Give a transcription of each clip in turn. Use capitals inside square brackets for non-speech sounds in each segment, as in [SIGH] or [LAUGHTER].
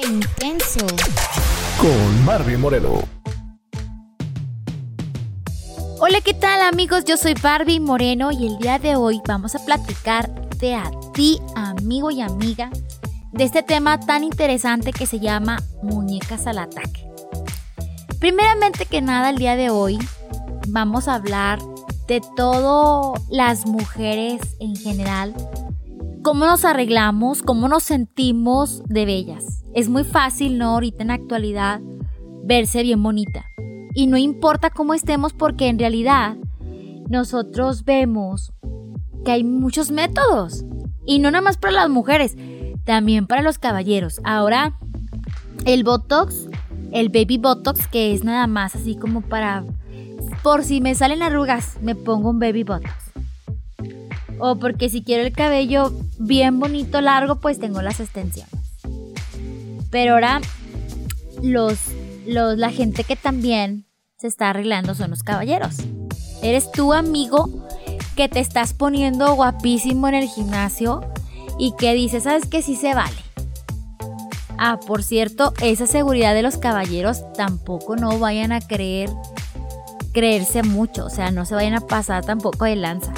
¡Qué intenso! Con Barbie Moreno. Hola, ¿qué tal amigos? Yo soy Barbie Moreno y el día de hoy vamos a platicarte a ti, amigo y amiga, de este tema tan interesante que se llama muñecas al ataque. Primeramente que nada, el día de hoy vamos a hablar de todo las mujeres en general, cómo nos arreglamos, cómo nos sentimos de bellas. Es muy fácil, ¿no? Ahorita en la actualidad, verse bien bonita. Y no importa cómo estemos porque en realidad nosotros vemos que hay muchos métodos. Y no nada más para las mujeres, también para los caballeros. Ahora, el Botox, el Baby Botox, que es nada más así como para... Por si me salen arrugas, me pongo un Baby Botox. O porque si quiero el cabello bien bonito, largo, pues tengo las extensiones. Pero ahora los, los, la gente que también se está arreglando son los caballeros. Eres tu amigo que te estás poniendo guapísimo en el gimnasio y que dices, sabes que sí se vale. Ah, por cierto, esa seguridad de los caballeros tampoco no vayan a creer, creerse mucho, o sea, no se vayan a pasar tampoco de lanza.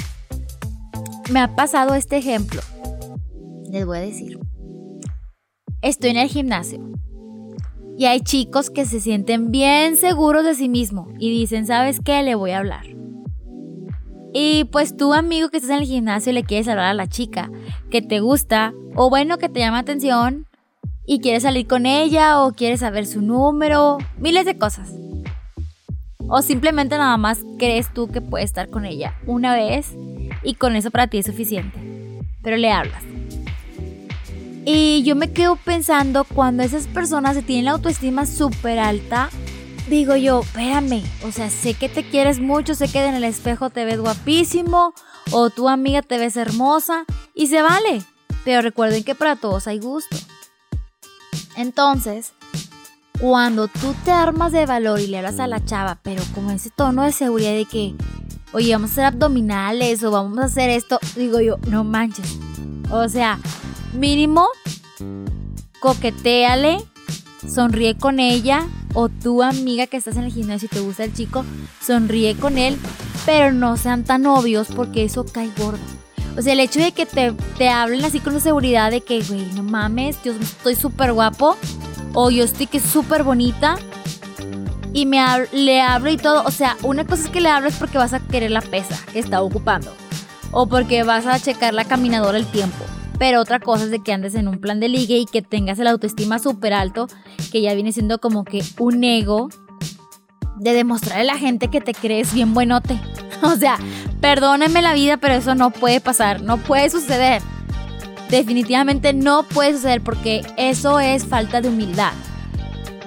Me ha pasado este ejemplo. Les voy a decir. Estoy en el gimnasio y hay chicos que se sienten bien seguros de sí mismos y dicen, ¿sabes qué? Le voy a hablar. Y pues tú, amigo que estás en el gimnasio, le quieres hablar a la chica que te gusta o bueno, que te llama atención y quieres salir con ella o quieres saber su número, miles de cosas. O simplemente nada más crees tú que puedes estar con ella una vez y con eso para ti es suficiente. Pero le hablas. Y yo me quedo pensando cuando esas personas se tienen la autoestima súper alta digo yo, espérame, o sea, sé que te quieres mucho, sé que en el espejo te ves guapísimo o tu amiga te ves hermosa y se vale, pero recuerden que para todos hay gusto. Entonces, cuando tú te armas de valor y le hablas a la chava, pero con ese tono de seguridad de que, oye, vamos a hacer abdominales o vamos a hacer esto, digo yo, no manches. O sea, mínimo, coqueteale, sonríe con ella, o tu amiga que estás en el gimnasio y te gusta el chico, sonríe con él, pero no sean tan obvios porque eso cae gordo. O sea, el hecho de que te, te hablen así con la seguridad de que, güey, no mames, yo estoy súper guapo, o yo estoy que súper bonita, y me le hablo y todo. O sea, una cosa es que le hables porque vas a querer la pesa que está ocupando, o porque vas a checar la caminadora el tiempo. Pero otra cosa es de que andes en un plan de ligue y que tengas el autoestima súper alto, que ya viene siendo como que un ego de demostrarle a la gente que te crees bien buenote. [LAUGHS] O sea, perdónenme la vida, pero eso no puede pasar, no puede suceder. Definitivamente no puede suceder porque eso es falta de humildad.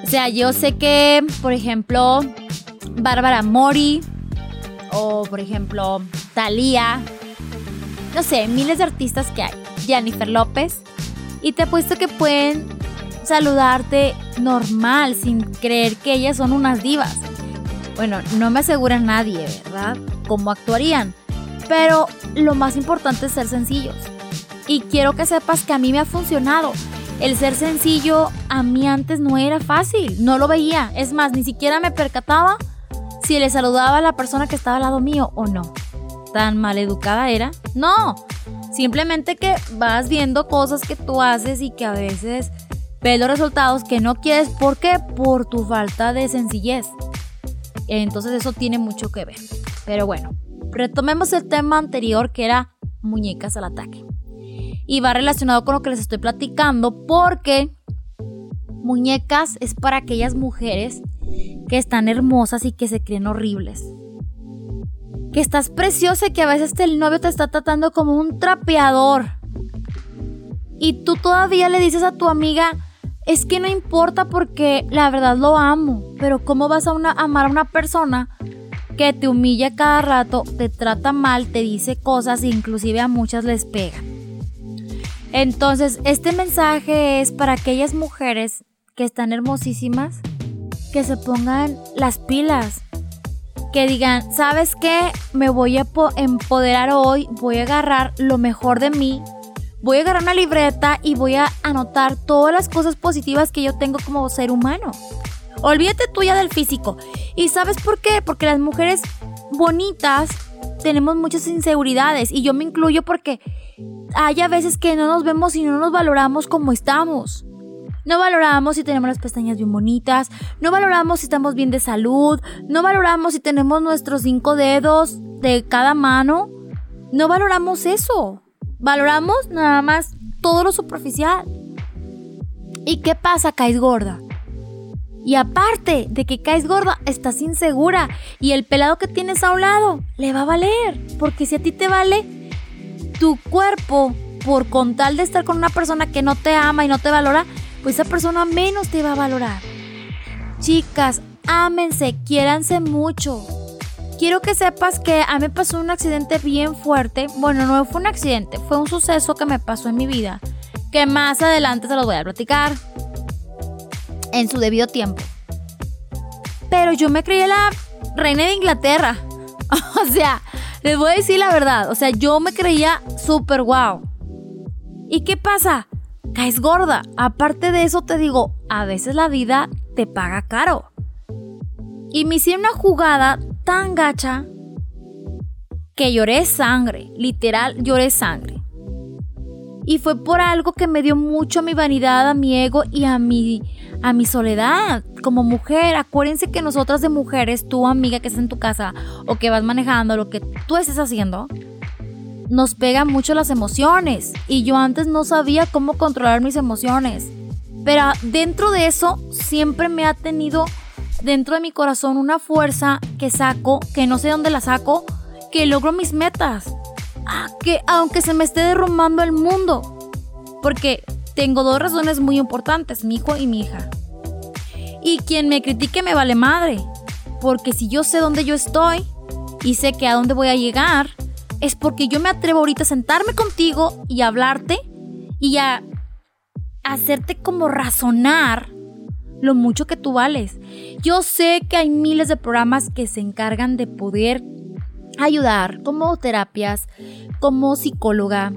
O sea, yo sé que, por ejemplo, Bárbara Mori o, por ejemplo, Thalía, no sé, miles de artistas que hay Jennifer López. Y te apuesto que pueden saludarte normal, sin creer que ellas son unas divas. Bueno, no me asegura nadie, ¿verdad? Cómo actuarían. Pero lo más importante es ser sencillos. Y quiero que sepas que a mí me ha funcionado. El ser sencillo a mí antes no era fácil, no lo veía. Es más, ni siquiera me percataba si le saludaba a la persona que estaba al lado mío o no. ¿Tan mal educada era? No, Simplemente que vas viendo cosas que tú haces y que a veces ves los resultados que no quieres. ¿Por qué? Por tu falta de sencillez. Entonces eso tiene mucho que ver. Pero bueno, retomemos el tema anterior que era muñecas al ataque. Y va relacionado con lo que les estoy platicando porque muñecas es para aquellas mujeres que están hermosas y que se creen horribles que estás preciosa y que a veces el novio te está tratando como un trapeador. Y tú todavía le dices a tu amiga, es que no importa porque la verdad lo amo, pero ¿cómo vas a amar a una persona que te humilla cada rato, te trata mal, te dice cosas e inclusive a muchas les pega? Entonces, este mensaje es para aquellas mujeres que están hermosísimas, que se pongan las pilas, que digan, ¿sabes qué? Me voy a empoderar hoy, voy a agarrar lo mejor de mí, voy a agarrar una libreta y voy a anotar todas las cosas positivas que yo tengo como ser humano. Olvídate tuya del físico. ¿Y sabes por qué? Porque las mujeres bonitas tenemos muchas inseguridades y yo me incluyo porque hay a veces que no nos vemos y no nos valoramos como estamos. No valoramos si tenemos las pestañas bien bonitas, no valoramos si estamos bien de salud, no valoramos si tenemos nuestros cinco dedos de cada mano. No valoramos eso. Valoramos nada más todo lo superficial. ¿Y qué pasa? Caes gorda. Y aparte de que caes gorda, estás insegura. Y el pelado que tienes a un lado le va a valer. Porque si a ti te vale tu cuerpo por con tal de estar con una persona que no te ama y no te valora, pues esa persona menos te va a valorar. Chicas, ámense, quiéranse mucho. Quiero que sepas que a mí me pasó un accidente bien fuerte. Bueno, no fue un accidente, fue un suceso que me pasó en mi vida. Que más adelante se los voy a platicar. En su debido tiempo. Pero yo me creí la reina de Inglaterra. [LAUGHS] o sea, les voy a decir la verdad. O sea, yo me creía súper guau. ¿Y qué pasa? caes gorda. Aparte de eso te digo, a veces la vida te paga caro. Y me hicieron una jugada tan gacha que lloré sangre, literal lloré sangre. Y fue por algo que me dio mucho a mi vanidad, a mi ego y a mi, a mi soledad como mujer. Acuérdense que nosotras de mujeres, tu amiga que está en tu casa o que vas manejando, lo que tú estés haciendo, nos pegan mucho las emociones y yo antes no sabía cómo controlar mis emociones. Pero dentro de eso siempre me ha tenido dentro de mi corazón una fuerza que saco, que no sé dónde la saco, que logro mis metas. Ah, que aunque se me esté derrumbando el mundo. Porque tengo dos razones muy importantes, mi hijo y mi hija. Y quien me critique me vale madre. Porque si yo sé dónde yo estoy y sé que a dónde voy a llegar, es porque yo me atrevo ahorita a sentarme contigo y hablarte y a hacerte como razonar lo mucho que tú vales. Yo sé que hay miles de programas que se encargan de poder ayudar, como terapias, como psicóloga,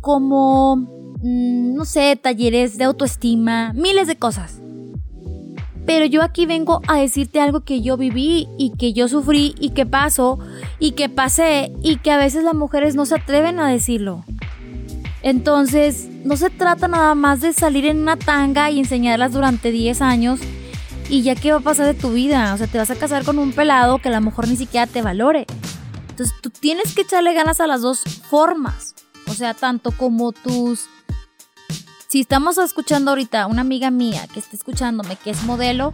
como, no sé, talleres de autoestima, miles de cosas. Pero yo aquí vengo a decirte algo que yo viví y que yo sufrí y que pasó y que pasé y que a veces las mujeres no se atreven a decirlo. Entonces, no se trata nada más de salir en una tanga y enseñarlas durante 10 años y ya qué va a pasar de tu vida. O sea, te vas a casar con un pelado que a lo mejor ni siquiera te valore. Entonces, tú tienes que echarle ganas a las dos formas. O sea, tanto como tus si estamos escuchando ahorita una amiga mía que está escuchándome, que es modelo,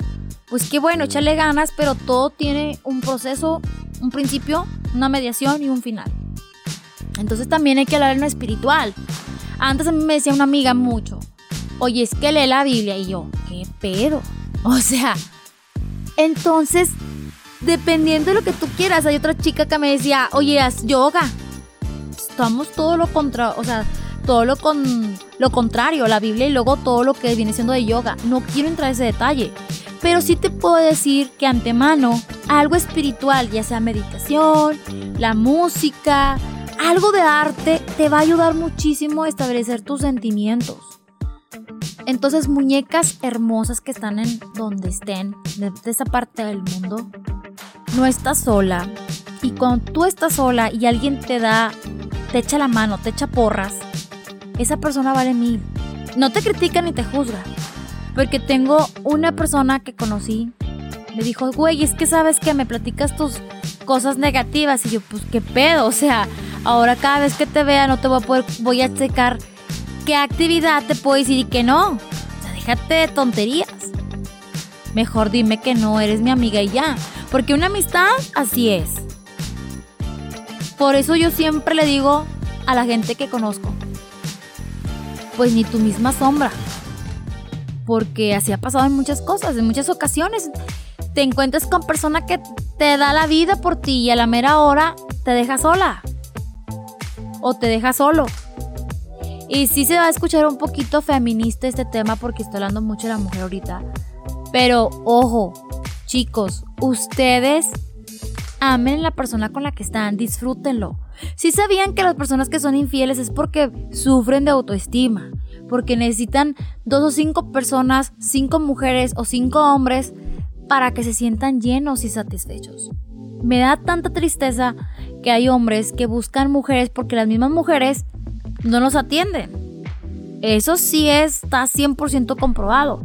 pues qué bueno, échale ganas, pero todo tiene un proceso, un principio, una mediación y un final. Entonces también hay que hablar en lo espiritual. Antes a mí me decía una amiga mucho, oye, es que lee la Biblia y yo, ¿qué pedo? [LAUGHS] O sea, entonces, dependiendo de lo que tú quieras, hay otra chica que me decía, oye, haz yoga. Estamos todo lo contra, o sea, todo lo, con, lo contrario, la Biblia y luego todo lo que viene siendo de yoga. No quiero entrar en ese detalle, pero sí te puedo decir que antemano algo espiritual, ya sea meditación, la música, algo de arte, te va a ayudar muchísimo a establecer tus sentimientos. Entonces, muñecas hermosas que están en donde estén, de esa parte del mundo, no estás sola. Y cuando tú estás sola y alguien te da, te echa la mano, te echa porras, esa persona vale mil. No te critica ni te juzga. Porque tengo una persona que conocí, me dijo, güey, es que sabes que me platicas tus cosas negativas. Y yo, pues, ¿qué pedo? O sea, ahora cada vez que te vea no te voy a poder, voy a checar qué actividad te puedo decir y qué no. O sea, déjate de tonterías. Mejor dime que no eres mi amiga y ya. Porque una amistad así es. Por eso yo siempre le digo a la gente que conozco, pues ni tu misma sombra. Porque así ha pasado en muchas cosas, en muchas ocasiones. Te encuentras con persona que te da la vida por ti y a la mera hora te deja sola. O te deja solo. Y sí se va a escuchar un poquito feminista este tema porque estoy hablando mucho de la mujer ahorita. Pero ojo, chicos, ustedes amen la persona con la que están, disfrútenlo. Si sabían que las personas que son infieles es porque sufren de autoestima, porque necesitan dos o cinco personas, cinco mujeres o cinco hombres para que se sientan llenos y satisfechos. Me da tanta tristeza que hay hombres que buscan mujeres porque las mismas mujeres no los atienden. Eso sí está 100% comprobado.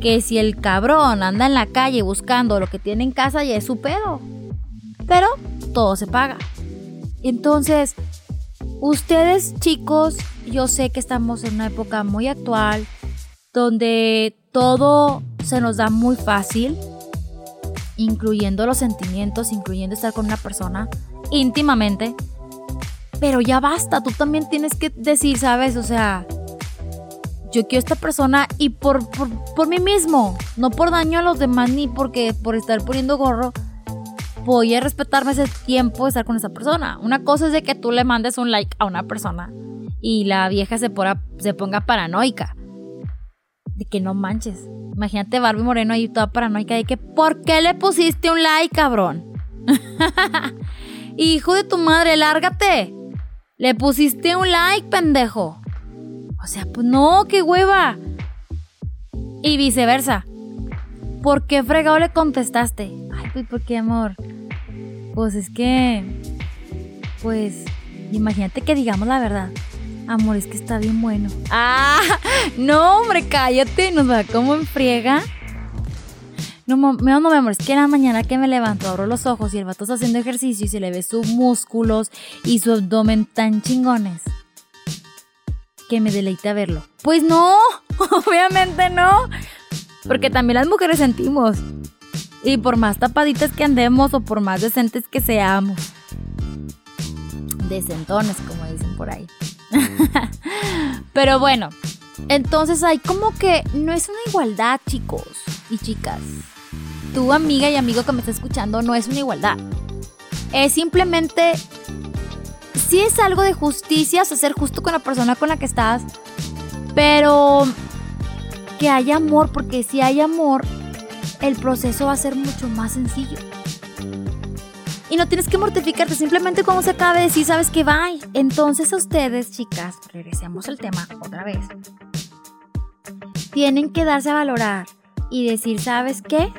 Que si el cabrón anda en la calle buscando lo que tiene en casa ya es su pedo. Pero todo se paga. Entonces, ustedes chicos, yo sé que estamos en una época muy actual donde todo se nos da muy fácil, incluyendo los sentimientos, incluyendo estar con una persona íntimamente. Pero ya basta, tú también tienes que decir, ¿sabes? O sea, yo quiero esta persona y por, por, mí mismo, no por daño a los demás ni porque por estar poniendo gorro, voy a respetarme ese tiempo de estar con esa persona. Una cosa es de que tú le mandes un like a una persona y la vieja se, se ponga paranoica. De que no manches. Imagínate Barbie Moreno ahí toda paranoica de que ¿por qué le pusiste un like, cabrón? [LAUGHS] Hijo de tu madre, lárgate. Le pusiste un like, pendejo. O sea, pues no, qué hueva. Y viceversa. ¿Por qué fregado le contestaste? Ay, pues, ¿por qué, amor? Pues es que. Pues. Imagínate que digamos la verdad. Amor, es que está bien bueno. ¡Ah! No, hombre, cállate. Nos va como en friega. No, no, no, mi amor, es que la mañana que me levanto, abro los ojos y el vato está haciendo ejercicio y se le ve sus músculos y su abdomen tan chingones que me deleita verlo. Pues no, [LAUGHS] obviamente no, porque también las mujeres sentimos. Y por más tapaditas que andemos o por más decentes que seamos. Decentones, como dicen por ahí. [LAUGHS] Pero bueno, entonces hay como que no es una igualdad, chicos y chicas tu amiga y amigo que me está escuchando no es una igualdad. Es simplemente, sí es algo de justicia, o sea, justo con la persona con la que estás, pero que haya amor, porque si hay amor, el proceso va a ser mucho más sencillo. Y no tienes que mortificarte, simplemente cuando se acabe decir, sabes que va. Entonces ustedes, chicas, regresemos al tema otra vez. Tienen que darse a valorar y decir, ¿sabes qué?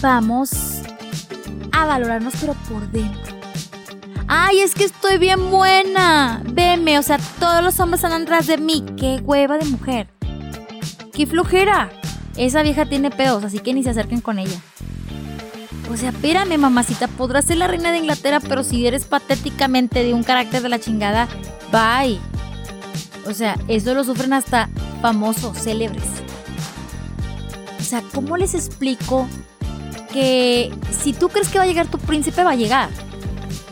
vamos a valorarnos, pero por dentro. Ay, es que estoy bien buena. Veme, o sea, todos los hombres andan atrás de mí. Qué hueva de mujer. Qué flojera. Esa vieja tiene pedos, así que ni se acerquen con ella. O sea, espérame, mamacita, podrás ser la reina de Inglaterra, pero si eres patéticamente de un carácter de la chingada, bye. O sea, eso lo sufren hasta famosos, célebres. O sea, ¿cómo les explico que si tú crees que va a llegar tu príncipe, va a llegar.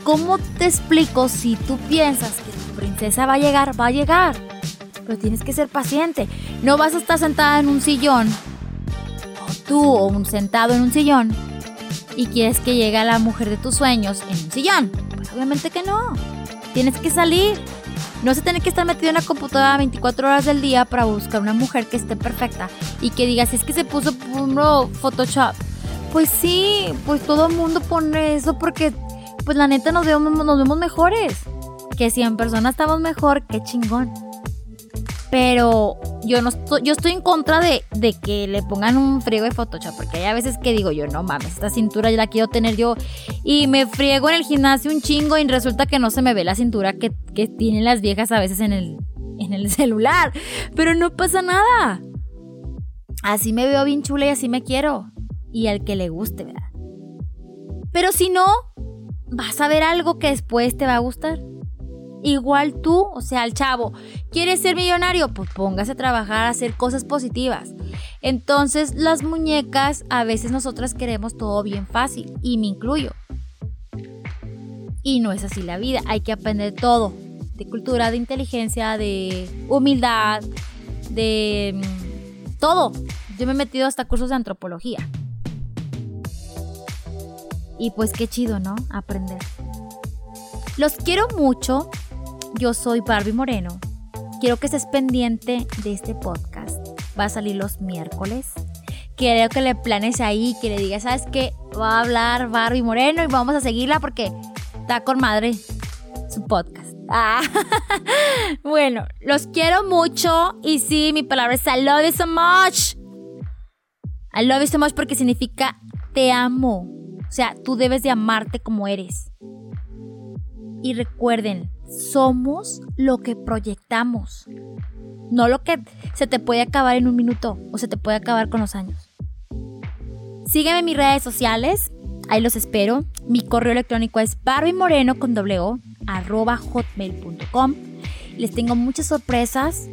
¿Cómo te explico si tú piensas que tu princesa va a llegar, va a llegar? Pero tienes que ser paciente. No vas a estar sentada en un sillón, o tú, o un sentado en un sillón, y quieres que llegue la mujer de tus sueños en un sillón. Pues obviamente que no. Tienes que salir. No se tiene que estar metido en la computadora 24 horas del día para buscar una mujer que esté perfecta y que diga, si es que se puso Photoshop pues sí, pues todo el mundo pone eso porque, pues la neta nos vemos, nos vemos mejores. Que si en persona estamos mejor, qué chingón. Pero yo no estoy, yo estoy en contra de, de, que le pongan un friego de Photoshop. Porque hay a veces que digo yo, no mames, esta cintura ya la quiero tener yo. Y me friego en el gimnasio un chingo y resulta que no se me ve la cintura que, que tienen las viejas a veces en el, en el [LAUGHS] celular. Pero no pasa nada. Así me veo bien chula y así me quiero y al que le guste, ¿verdad? Pero si no, vas a ver algo que después te va a gustar. Igual tú, o sea, el chavo, ¿quieres ser millonario? Pues póngase a trabajar, a hacer cosas positivas. Entonces, las muñecas, a veces nosotras queremos todo bien fácil, y me incluyo. Y no es así la vida, hay que aprender todo. De cultura, de inteligencia, de humildad, de mm, todo. Yo me he metido hasta cursos de antropología. Y pues qué chido, ¿no? Aprender. Los quiero mucho. Yo soy Barbie Moreno. Quiero que estés pendiente de este podcast. Va a salir los miércoles. Quiero que le planes ahí, que le digas, ¿sabes qué? va a hablar Barbie Moreno y vamos a seguirla porque está con madre su podcast. Ah. [LAUGHS] bueno, los quiero mucho y sí, mi palabra es I love you so much. I love you so much porque significa te amo. O sea, tú debes de amarte como eres. Y recuerden, somos lo que proyectamos. No lo que se te puede acabar en un minuto o se te puede acabar con los años. Sígueme en mis redes sociales, ahí los espero. Mi correo electrónico es moreno con doble arroba hotmail.com. Les tengo muchas sorpresas.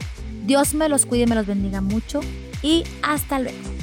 Dios me los cuide y me los bendiga mucho. Y hasta luego.